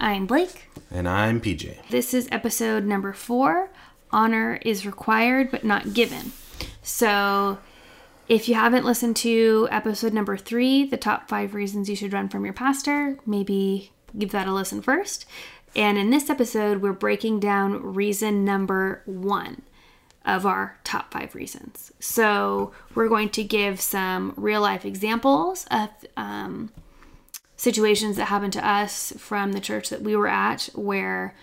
I'm Blake. And I'm PJ. This is episode number four Honor is Required but Not Given. So, if you haven't listened to episode number three, the top five reasons you should run from your pastor, maybe give that a listen first. And in this episode, we're breaking down reason number one of our top five reasons. So, we're going to give some real life examples of um, situations that happened to us from the church that we were at where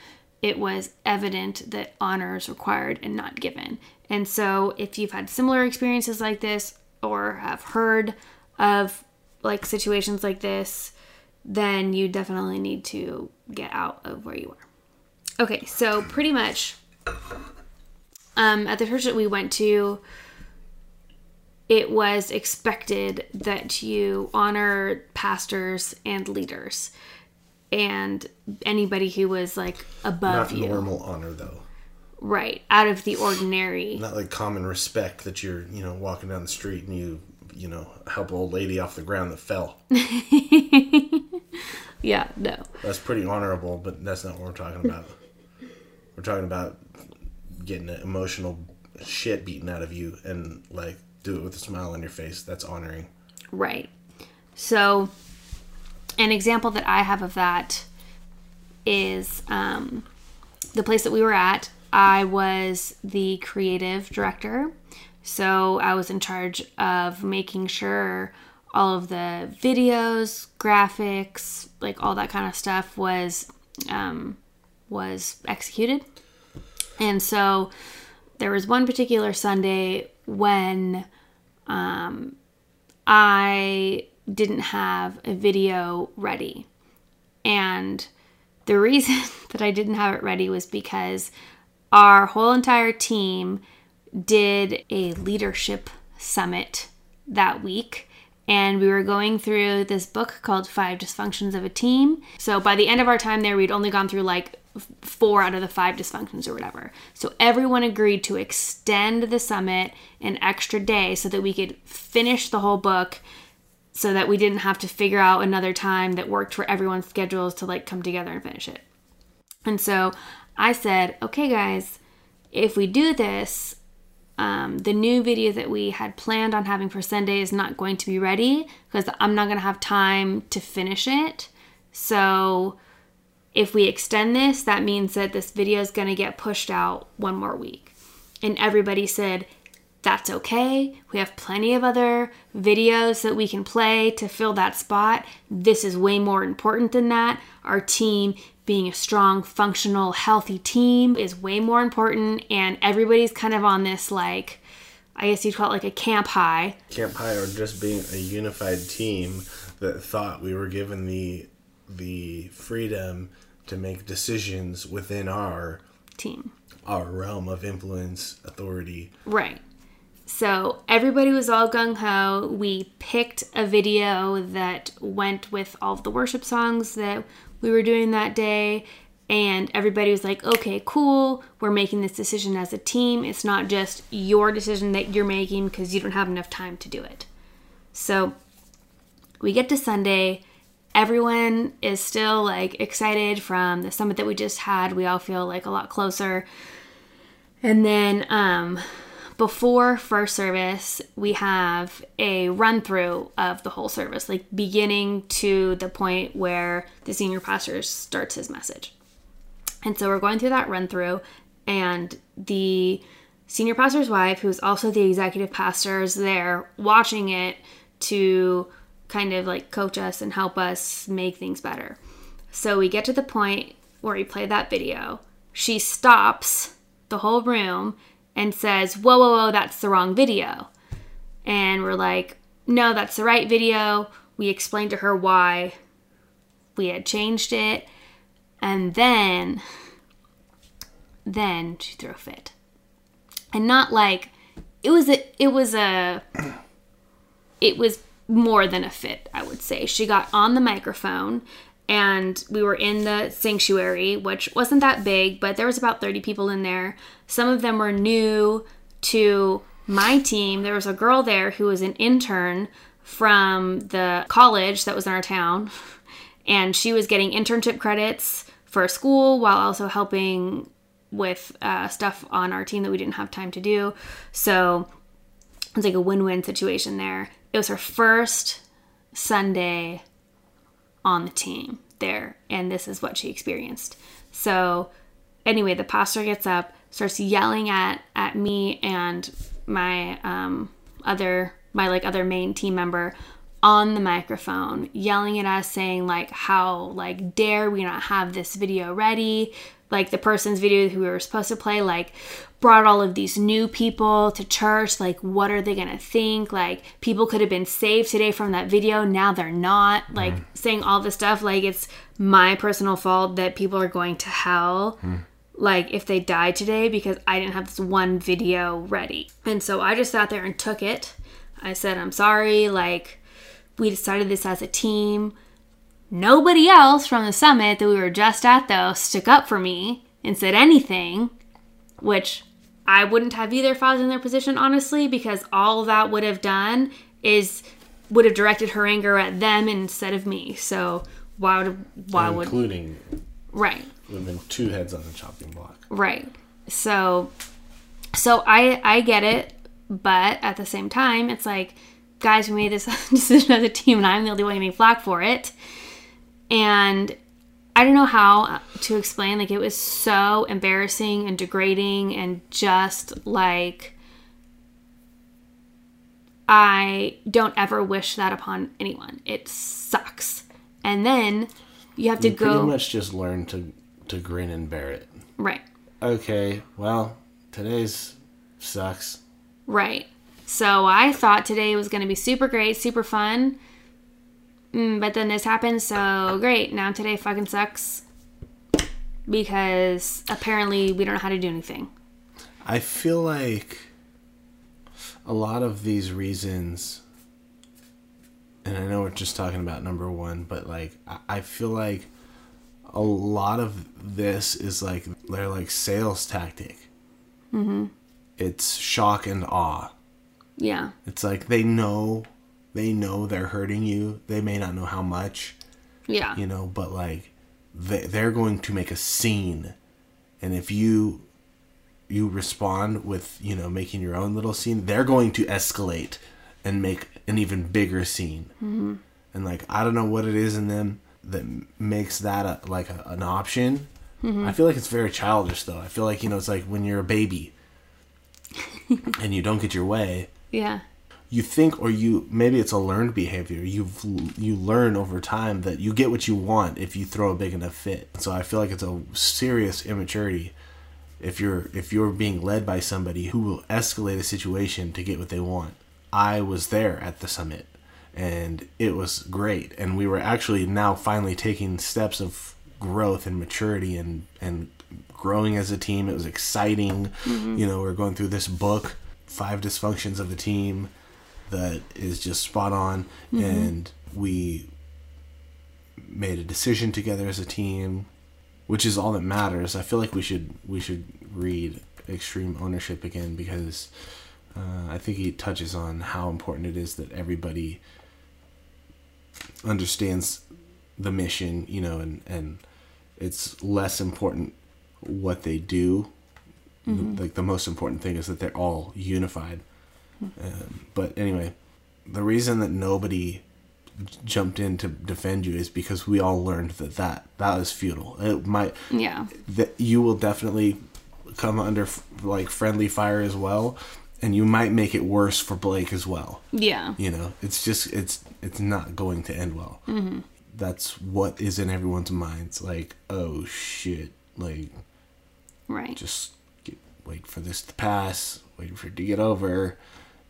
it was evident that honor is required and not given. And so, if you've had similar experiences like this or have heard of like situations like this, then you definitely need to get out of where you are. Okay, so pretty much um, at the church that we went to, it was expected that you honor pastors and leaders and anybody who was like above Not you. normal honor though. Right, out of the ordinary. Not like common respect that you're, you know, walking down the street and you, you know, help an old lady off the ground that fell. Yeah, no. That's pretty honorable, but that's not what we're talking about. we're talking about getting the emotional shit beaten out of you and like do it with a smile on your face. That's honoring. Right. So, an example that I have of that is um, the place that we were at. I was the creative director. So, I was in charge of making sure all of the videos, graphics, like all that kind of stuff was um, was executed. And so there was one particular Sunday when um, I didn't have a video ready. And the reason that I didn't have it ready was because our whole entire team did a leadership summit that week. And we were going through this book called Five Dysfunctions of a Team. So by the end of our time there, we'd only gone through like four out of the five dysfunctions or whatever. So everyone agreed to extend the summit an extra day so that we could finish the whole book so that we didn't have to figure out another time that worked for everyone's schedules to like come together and finish it. And so I said, okay, guys, if we do this, um, the new video that we had planned on having for Sunday is not going to be ready because I'm not going to have time to finish it. So if we extend this, that means that this video is going to get pushed out one more week. And everybody said, that's okay. We have plenty of other videos that we can play to fill that spot. This is way more important than that. Our team being a strong, functional, healthy team is way more important. And everybody's kind of on this, like, I guess you'd call it like a camp high. Camp High or just being a unified team that thought we were given the the freedom to make decisions within our Team. our realm of influence, authority. Right. So everybody was all gung ho. We picked a video that went with all of the worship songs that we were doing that day. And everybody was like, okay, cool. We're making this decision as a team. It's not just your decision that you're making because you don't have enough time to do it. So we get to Sunday. Everyone is still like excited from the summit that we just had. We all feel like a lot closer. And then um, before first service, we have a run through of the whole service, like beginning to the point where the senior pastor starts his message. And so we're going through that run through, and the senior pastor's wife, who's also the executive pastor, is there watching it to kind of like coach us and help us make things better. So we get to the point where we play that video. She stops the whole room and says, Whoa, whoa, whoa, that's the wrong video. And we're like, No, that's the right video. We explained to her why we had changed it. And then, then she threw a fit. And not like, it was a, it was a, it was more than a fit, I would say. She got on the microphone and we were in the sanctuary, which wasn't that big, but there was about 30 people in there. Some of them were new to my team. There was a girl there who was an intern from the college that was in our town. and she was getting internship credits for school while also helping with uh, stuff on our team that we didn't have time to do. So it was like a win-win situation there. It was her first Sunday on the team there, and this is what she experienced. So anyway, the pastor gets up, starts yelling at at me and my um, other my like other main team member on the microphone yelling at us saying like how like dare we not have this video ready? Like the person's video who we were supposed to play like brought all of these new people to church. Like what are they gonna think? Like people could have been saved today from that video. Now they're not. Mm. Like saying all this stuff like it's my personal fault that people are going to hell mm. like if they died today because I didn't have this one video ready. And so I just sat there and took it. I said, I'm sorry, like we decided this as a team. Nobody else from the summit that we were just at though stuck up for me and said anything, which I wouldn't have either if I was in their position, honestly, because all that would have done is would have directed her anger at them instead of me. So why would why would including right. would have been two heads on the chopping block. Right. So so I I get it, but at the same time, it's like, guys, we made this decision as a team and I'm the only one getting flack for it. And I don't know how to explain. Like it was so embarrassing and degrading and just like I don't ever wish that upon anyone. It sucks. And then you have to You pretty go much just learn to to grin and bear it. right. Okay, well, today's sucks. Right. So I thought today was going to be super great, super fun. Mm, but then this happened, so great. Now today fucking sucks because apparently we don't know how to do anything. I feel like a lot of these reasons, and I know we're just talking about number one, but like I- I feel like a lot of this is like they're like sales tactic. Mm-hmm. It's shock and awe. Yeah. It's like they know, they know they're hurting you. They may not know how much, Yeah. you know, but like they they're going to make a scene, and if you you respond with you know making your own little scene, they're going to escalate and make an even bigger scene. Mm-hmm. And like I don't know what it is in them that makes that a, like a, an option. I feel like it's very childish though. I feel like you know it's like when you're a baby and you don't get your way Yeah. you think or you maybe it's a learned behavior. You've you learn over time that you get what you want if you throw a big enough fit. So i feel like it's a serious immaturity if you're if you're being led by somebody who will escalate a situation to get what they want. I was there at the summit and it was great. And we were actually now finally taking steps of growth and maturity and and growing as a team. It was exciting. Mm-hmm. You know we're going through this book five dysfunctions of the team that is just spot on. And we made a decision together as a team which is all that matters. I feel like we should we should read extreme ownership again because uh, i think he touches on how important it is that everybody understands the mission you know and and it's less important what they do like the most important thing is that they're all unified um, but anyway, the reason that nobody j- jumped in to defend you is because we all learned that that, that was futile. It might Yeah. that you will definitely come under f- like friendly fire as well, and you might make it worse for Blake as well. Yeah. You know, it's just it's it's not going to end well. Mm-hmm. That's what is in everyone's minds. Like, oh shit, like Right. just wait for this to pass, wait for it to get over.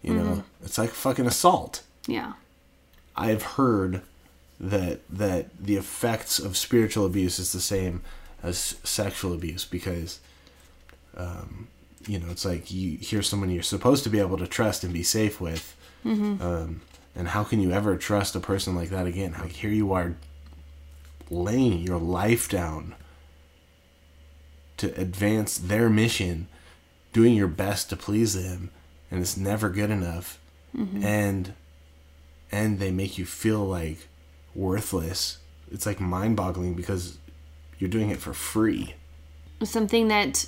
You know, it's like fucking assault. Yeah. I've heard that that the effects of spiritual abuse is the same as sexual abuse because, um, you know, it's like you hear someone you're supposed to be able to trust and be safe with, um, and how can you ever trust a person like that again? Like here you are, laying your life down to advance their mission, doing your best to please them, and it's never good enough, mm-hmm. and and they make you feel like worthless it's like mind-boggling because you're doing it for free. Something that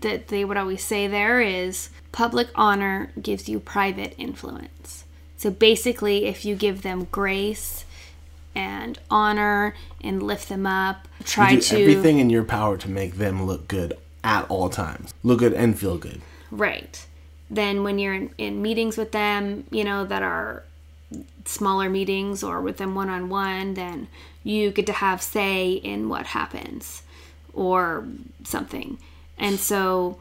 that they would always say there is public honor gives you private influence. So basically, if you give them grace and honor and lift them up, try to everything in your power to make them look good at all times. Look good and feel good. Right. Then when you're in, in meetings with them, you know, that are smaller meetings or with them one on one, then you get to have say in what happens or something. And so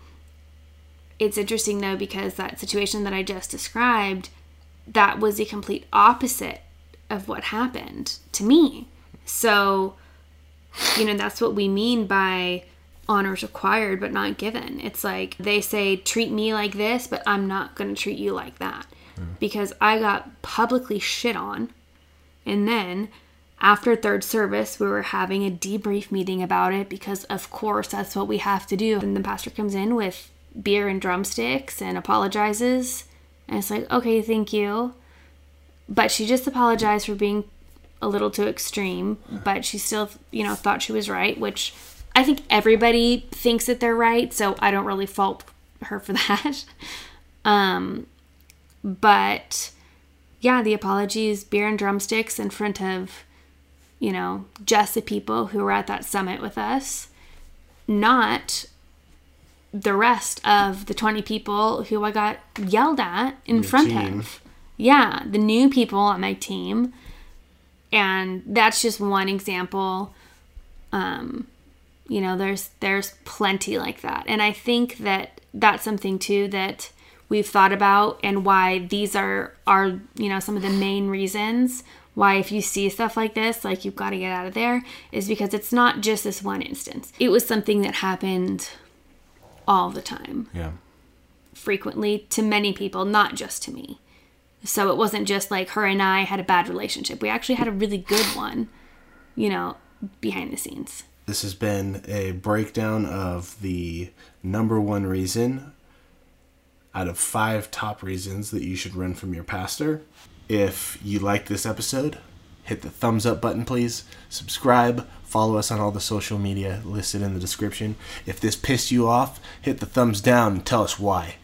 it's interesting though because that situation that I just described, that was the complete opposite of what happened to me. So, you know, that's what we mean by honors required but not given. It's like they say, treat me like this, but I'm not going to treat you like that. Because I got publicly shit on. And then after third service, we were having a debrief meeting about it because, of course, that's what we have to do. And the pastor comes in with beer and drumsticks and apologizes. And it's like, okay, thank you. But she just apologized for being a little too extreme, but she still, you know, thought she was right, which I think everybody thinks that they're right, so I don't really fault her for that. Um, but yeah, the apologies, beer and drumsticks in front of, you know, just the people who were at that summit with us, not the rest of the 20 people who I got yelled at in Your front team. of. Yeah, the new people on my team. And that's just one example. Um, you know, there's there's plenty like that. And I think that that's something too that we've thought about and why these are are, you know, some of the main reasons why if you see stuff like this, like you've got to get out of there is because it's not just this one instance. It was something that happened all the time Yeah. frequently to many people, not just to me. So it wasn't just like her and I had a bad relationship. We actually had a really good one, you know, behind the scenes. This has been a breakdown of the number one reason out of five top reasons that you should run from your pastor. If you like this episode, hit the thumbs up button, please. Subscribe, follow us on all the social media listed in the description. If this pissed you off, hit the thumbs down and tell us why.